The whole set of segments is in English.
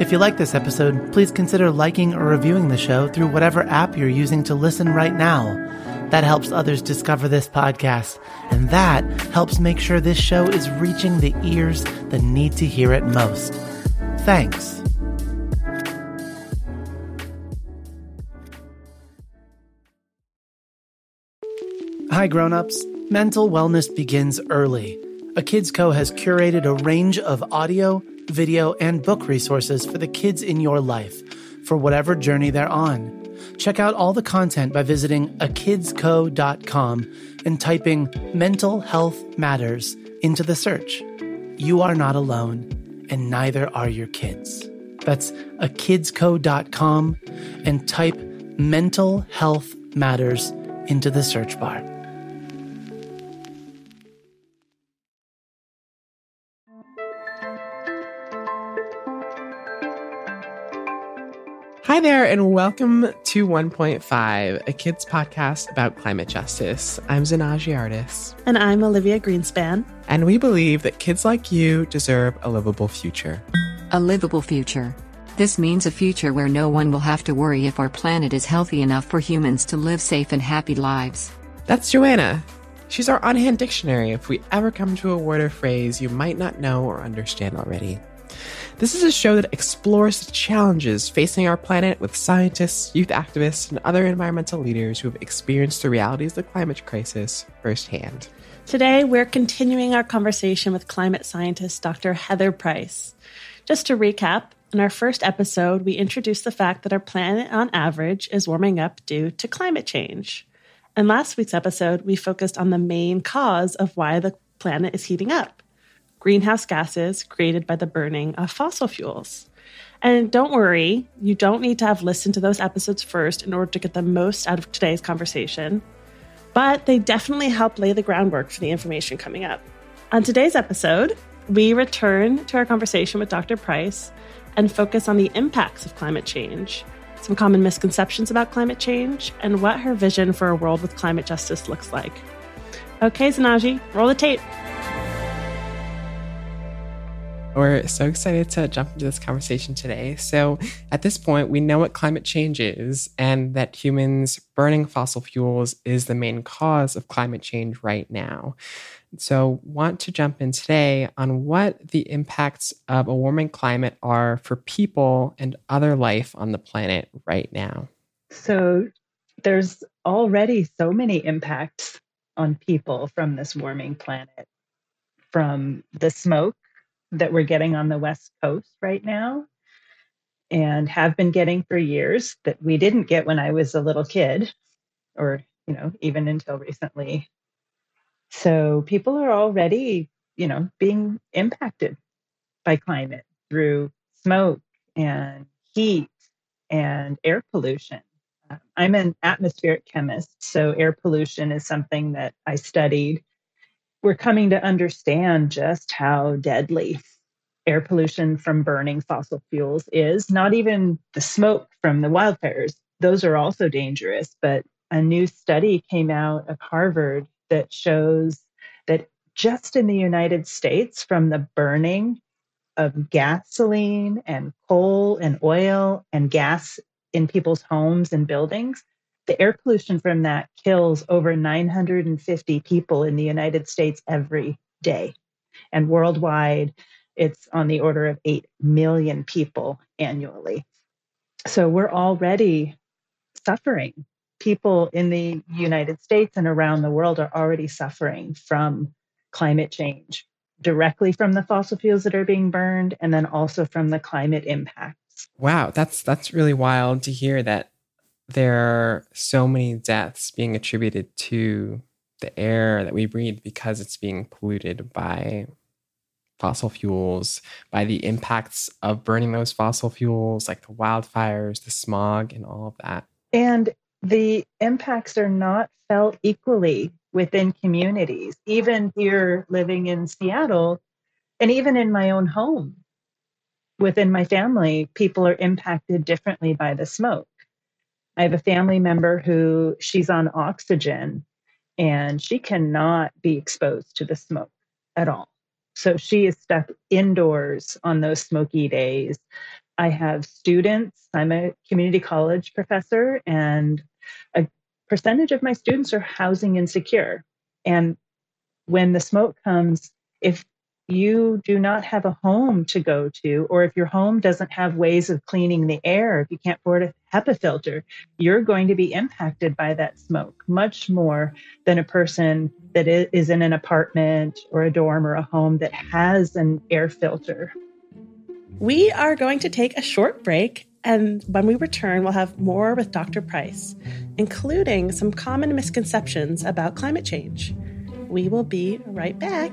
If you like this episode, please consider liking or reviewing the show through whatever app you're using to listen right now. That helps others discover this podcast, and that helps make sure this show is reaching the ears that need to hear it most. Thanks. Hi, grown-ups. Mental wellness begins early. A Kids Co has curated a range of audio, video, and book resources for the kids in your life for whatever journey they're on. Check out all the content by visiting akidsco.com and typing mental health matters into the search. You are not alone, and neither are your kids. That's akidsco.com and type mental health matters into the search bar. Hi there, and welcome to 1.5, a kids podcast about climate justice. I'm Zanaji Artis. And I'm Olivia Greenspan. And we believe that kids like you deserve a livable future. A livable future. This means a future where no one will have to worry if our planet is healthy enough for humans to live safe and happy lives. That's Joanna. She's our on hand dictionary if we ever come to a word or phrase you might not know or understand already. This is a show that explores the challenges facing our planet with scientists, youth activists, and other environmental leaders who have experienced the realities of the climate crisis firsthand. Today, we're continuing our conversation with climate scientist Dr. Heather Price. Just to recap, in our first episode, we introduced the fact that our planet on average is warming up due to climate change. In last week's episode, we focused on the main cause of why the planet is heating up greenhouse gases created by the burning of fossil fuels. And don't worry, you don't need to have listened to those episodes first in order to get the most out of today's conversation, but they definitely help lay the groundwork for the information coming up. On today's episode, we return to our conversation with Dr. Price and focus on the impacts of climate change, some common misconceptions about climate change, and what her vision for a world with climate justice looks like. Okay, Zanaji, roll the tape. We're so excited to jump into this conversation today. So, at this point, we know what climate change is and that humans burning fossil fuels is the main cause of climate change right now. So, want to jump in today on what the impacts of a warming climate are for people and other life on the planet right now. So, there's already so many impacts on people from this warming planet from the smoke that we're getting on the West Coast right now and have been getting for years that we didn't get when I was a little kid or, you know, even until recently. So people are already, you know, being impacted by climate through smoke and heat and air pollution. I'm an atmospheric chemist, so air pollution is something that I studied we're coming to understand just how deadly air pollution from burning fossil fuels is. Not even the smoke from the wildfires, those are also dangerous. But a new study came out of Harvard that shows that just in the United States, from the burning of gasoline and coal and oil and gas in people's homes and buildings, the air pollution from that kills over 950 people in the United States every day. And worldwide, it's on the order of 8 million people annually. So we're already suffering. People in the United States and around the world are already suffering from climate change, directly from the fossil fuels that are being burned, and then also from the climate impacts. Wow, that's that's really wild to hear that there are so many deaths being attributed to the air that we breathe because it's being polluted by fossil fuels, by the impacts of burning those fossil fuels, like the wildfires, the smog, and all of that. And the impacts are not felt equally within communities. Even here living in Seattle, and even in my own home, within my family, people are impacted differently by the smoke. I have a family member who she's on oxygen and she cannot be exposed to the smoke at all. So she is stuck indoors on those smoky days. I have students, I'm a community college professor, and a percentage of my students are housing insecure. And when the smoke comes, if you do not have a home to go to, or if your home doesn't have ways of cleaning the air, if you can't afford a HEPA filter, you're going to be impacted by that smoke much more than a person that is in an apartment or a dorm or a home that has an air filter. We are going to take a short break, and when we return, we'll have more with Dr. Price, including some common misconceptions about climate change. We will be right back.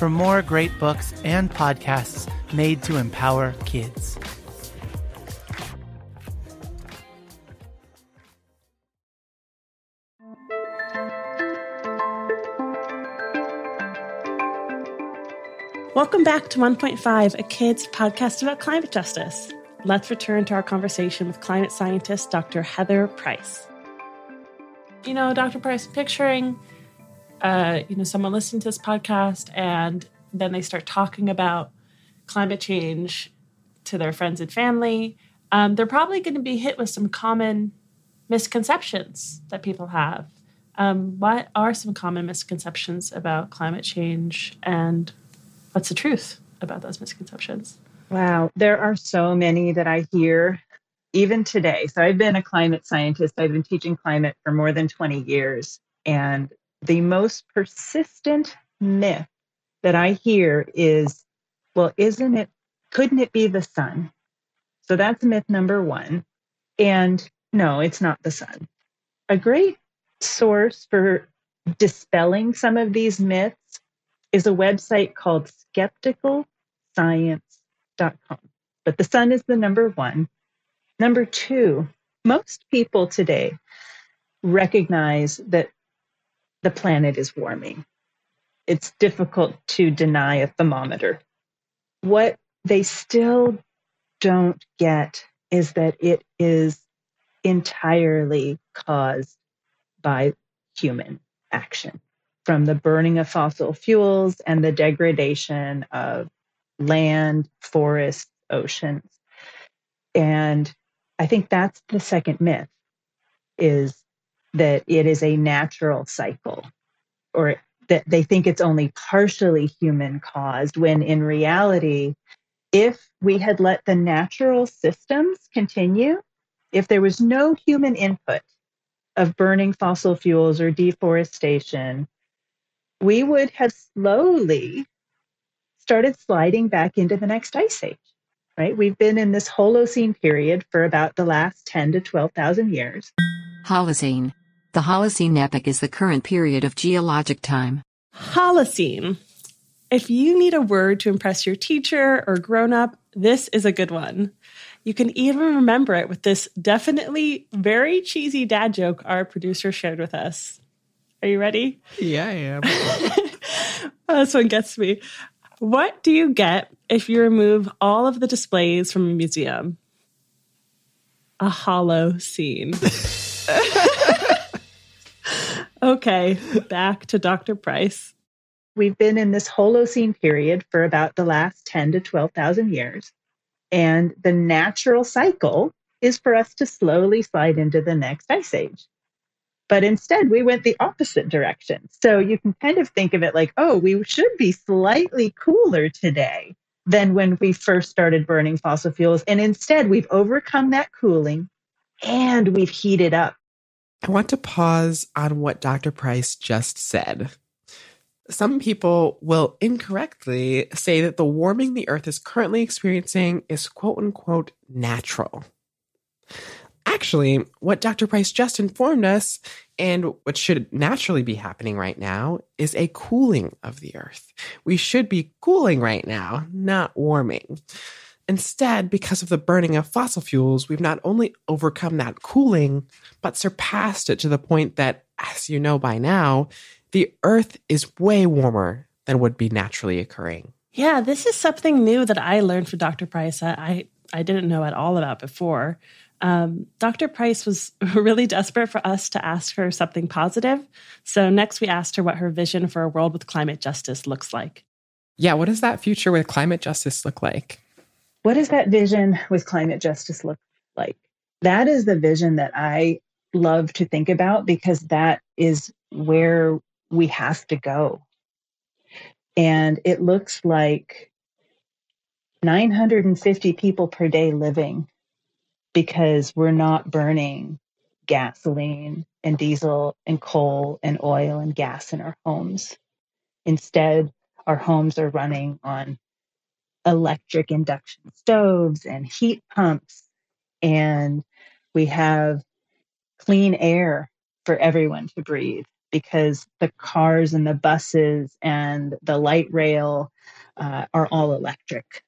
for more great books and podcasts made to empower kids. Welcome back to 1.5, a kids podcast about climate justice. Let's return to our conversation with climate scientist Dr. Heather Price. You know, Dr. Price, picturing uh, you know, someone listening to this podcast and then they start talking about climate change to their friends and family, um, they're probably going to be hit with some common misconceptions that people have. Um, what are some common misconceptions about climate change and what's the truth about those misconceptions? Wow, there are so many that I hear even today. So I've been a climate scientist, I've been teaching climate for more than 20 years. And the most persistent myth that I hear is, well, isn't it, couldn't it be the sun? So that's myth number one. And no, it's not the sun. A great source for dispelling some of these myths is a website called skepticalscience.com. But the sun is the number one. Number two, most people today recognize that the planet is warming. It's difficult to deny a thermometer. What they still don't get is that it is entirely caused by human action from the burning of fossil fuels and the degradation of land, forests, oceans. And I think that's the second myth is that it is a natural cycle or that they think it's only partially human caused when in reality if we had let the natural systems continue if there was no human input of burning fossil fuels or deforestation we would have slowly started sliding back into the next ice age right? We've been in this holocene period for about the last 10 to 12,000 years. Holocene the Holocene epoch is the current period of geologic time. Holocene. If you need a word to impress your teacher or grown up, this is a good one. You can even remember it with this definitely very cheesy dad joke our producer shared with us. Are you ready? Yeah, I am. this one gets me. What do you get if you remove all of the displays from a museum? a hollow scene. okay, back to Dr. Price. We've been in this Holocene period for about the last 10 to 12,000 years. And the natural cycle is for us to slowly slide into the next ice age. But instead, we went the opposite direction. So you can kind of think of it like, oh, we should be slightly cooler today than when we first started burning fossil fuels. And instead, we've overcome that cooling and we've heated up. I want to pause on what Dr. Price just said. Some people will incorrectly say that the warming the Earth is currently experiencing is quote unquote natural. Actually, what Dr. Price just informed us, and what should naturally be happening right now, is a cooling of the Earth. We should be cooling right now, not warming. Instead, because of the burning of fossil fuels, we've not only overcome that cooling, but surpassed it to the point that, as you know by now, the Earth is way warmer than would be naturally occurring. Yeah, this is something new that I learned from Dr. Price. I, I didn't know at all about before. Um, Dr. Price was really desperate for us to ask her something positive. So next we asked her what her vision for a world with climate justice looks like. Yeah, what does that future with climate justice look like? What does that vision with climate justice look like? That is the vision that I love to think about because that is where we have to go. And it looks like 950 people per day living because we're not burning gasoline and diesel and coal and oil and gas in our homes. Instead, our homes are running on electric induction stoves and heat pumps, and we have clean air for everyone to breathe because the cars and the buses and the light rail uh, are all electric.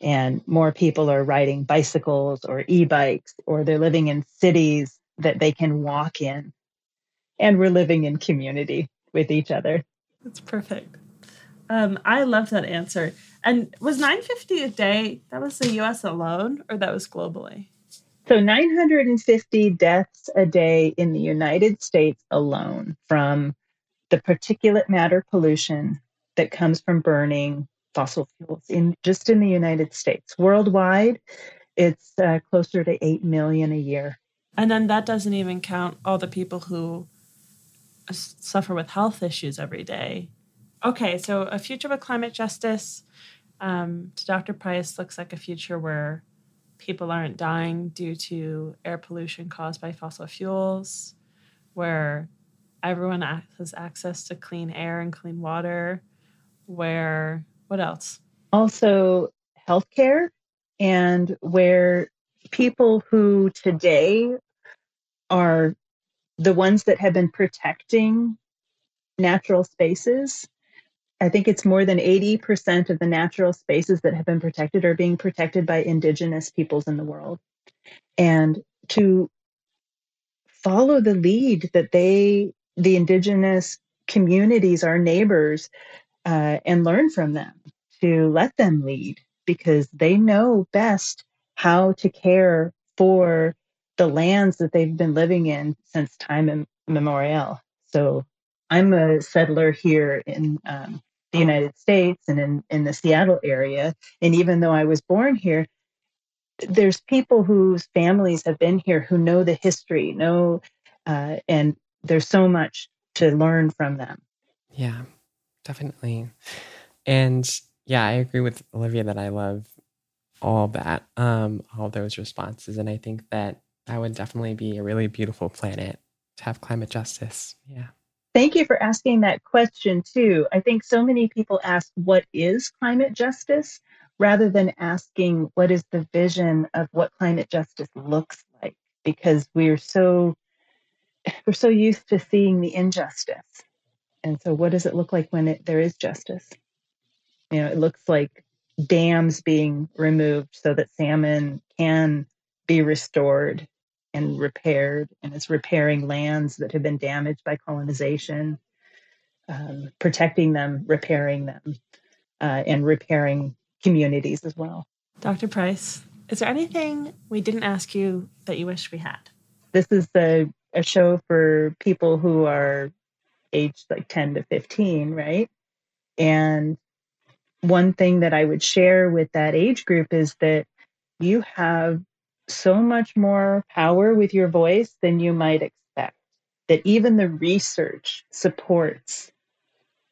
And more people are riding bicycles or e-bikes or they're living in cities that they can walk in. And we're living in community with each other. That's perfect um, i love that answer and was 950 a day that was the us alone or that was globally so 950 deaths a day in the united states alone from the particulate matter pollution that comes from burning fossil fuels in just in the United States. Worldwide, it's uh, closer to 8 million a year. And then that doesn't even count all the people who suffer with health issues every day. Okay, so a future with climate justice um, to Dr. Price looks like a future where people aren't dying due to air pollution caused by fossil fuels, where everyone has access to clean air and clean water, where what else? Also, healthcare, and where people who today are the ones that have been protecting natural spaces. I think it's more than 80% of the natural spaces that have been protected are being protected by indigenous peoples in the world. And to follow the lead that they, the indigenous communities, our neighbors, uh, and learn from them, to let them lead because they know best how to care for the lands that they've been living in since time immemorial. So I'm a settler here in um, the United States and in, in the Seattle area. And even though I was born here, there's people whose families have been here who know the history, know, uh, and there's so much to learn from them. Yeah definitely. And yeah, I agree with Olivia that I love all that, um, all those responses. And I think that that would definitely be a really beautiful planet to have climate justice. Yeah. Thank you for asking that question, too. I think so many people ask, what is climate justice? rather than asking, what is the vision of what climate justice looks like? Because we're so we're so used to seeing the injustice and so, what does it look like when it, there is justice? You know, it looks like dams being removed so that salmon can be restored and repaired, and it's repairing lands that have been damaged by colonization, um, protecting them, repairing them, uh, and repairing communities as well. Dr. Price, Is there anything we didn't ask you that you wish we had? This is a, a show for people who are aged like 10 to 15, right? And one thing that I would share with that age group is that you have so much more power with your voice than you might expect. That even the research supports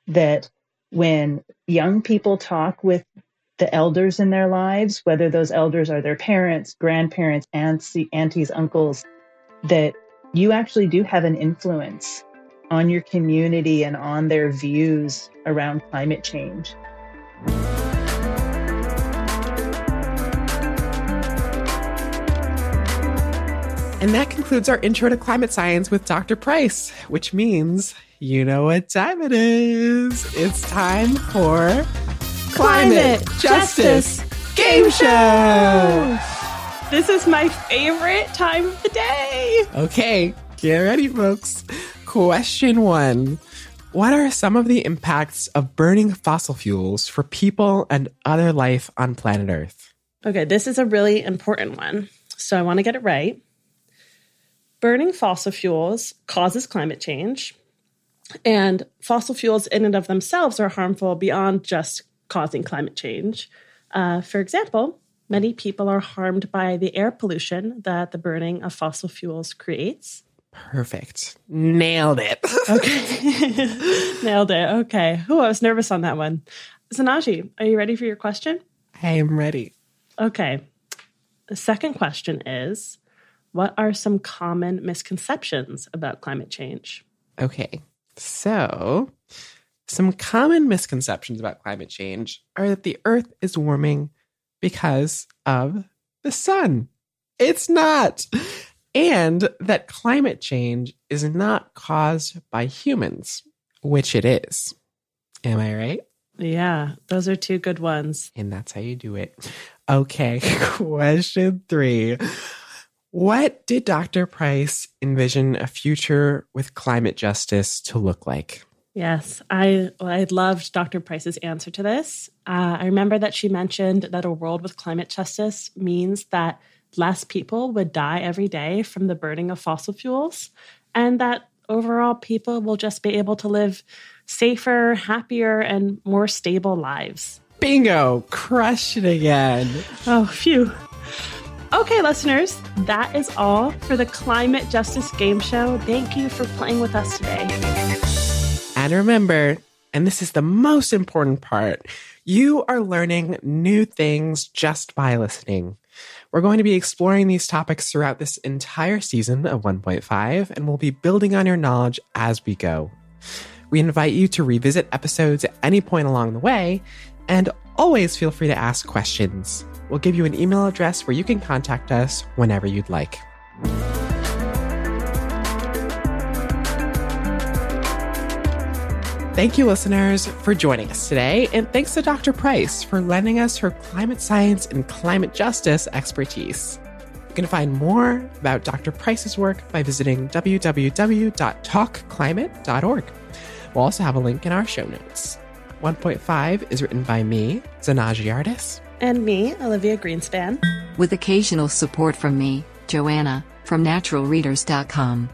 that when young people talk with the elders in their lives, whether those elders are their parents, grandparents, aunts, aunties, uncles, that you actually do have an influence on your community and on their views around climate change. And that concludes our intro to climate science with Dr. Price, which means you know what time it is. It's time for Climate, Justice, Game Show. This is my favorite time of the day. Okay, get ready, folks. Question one What are some of the impacts of burning fossil fuels for people and other life on planet Earth? Okay, this is a really important one. So I want to get it right. Burning fossil fuels causes climate change, and fossil fuels in and of themselves are harmful beyond just causing climate change. Uh, for example, many people are harmed by the air pollution that the burning of fossil fuels creates. Perfect. Nailed it. okay. Nailed it. Okay. Oh, I was nervous on that one. Zanaji, are you ready for your question? I am ready. Okay. The second question is what are some common misconceptions about climate change? Okay. So, some common misconceptions about climate change are that the Earth is warming because of the sun. It's not. And that climate change is not caused by humans, which it is. Am I right? Yeah, those are two good ones. And that's how you do it. Okay, question three. What did Dr. Price envision a future with climate justice to look like? Yes, I I loved Dr. Price's answer to this. Uh, I remember that she mentioned that a world with climate justice means that less people would die every day from the burning of fossil fuels, and that overall people will just be able to live safer, happier, and more stable lives. Bingo! Crushed it again. Oh, phew. Okay, listeners, that is all for the Climate Justice Game Show. Thank you for playing with us today. And remember, and this is the most important part, you are learning new things just by listening. We're going to be exploring these topics throughout this entire season of 1.5, and we'll be building on your knowledge as we go. We invite you to revisit episodes at any point along the way, and always feel free to ask questions. We'll give you an email address where you can contact us whenever you'd like. Thank you, listeners, for joining us today. And thanks to Dr. Price for lending us her climate science and climate justice expertise. You can find more about Dr. Price's work by visiting www.talkclimate.org. We'll also have a link in our show notes. 1.5 is written by me, Zanaji Artis. And me, Olivia Greenspan. With occasional support from me, Joanna, from naturalreaders.com.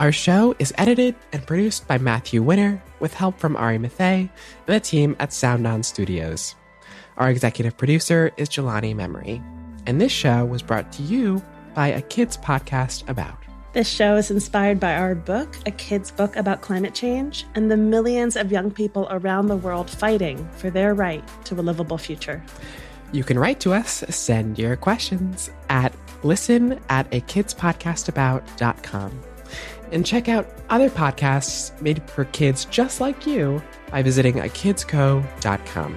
Our show is edited and produced by Matthew Winner with help from Ari Mathey and the team at Sound On Studios. Our executive producer is Jelani Memory. And this show was brought to you by a kids podcast about. This show is inspired by our book, A Kid's Book About Climate Change, and the millions of young people around the world fighting for their right to a livable future. You can write to us, send your questions at listen at a kids podcast kidspodcastabout.com. And check out other podcasts made for kids just like you by visiting akidsco.com.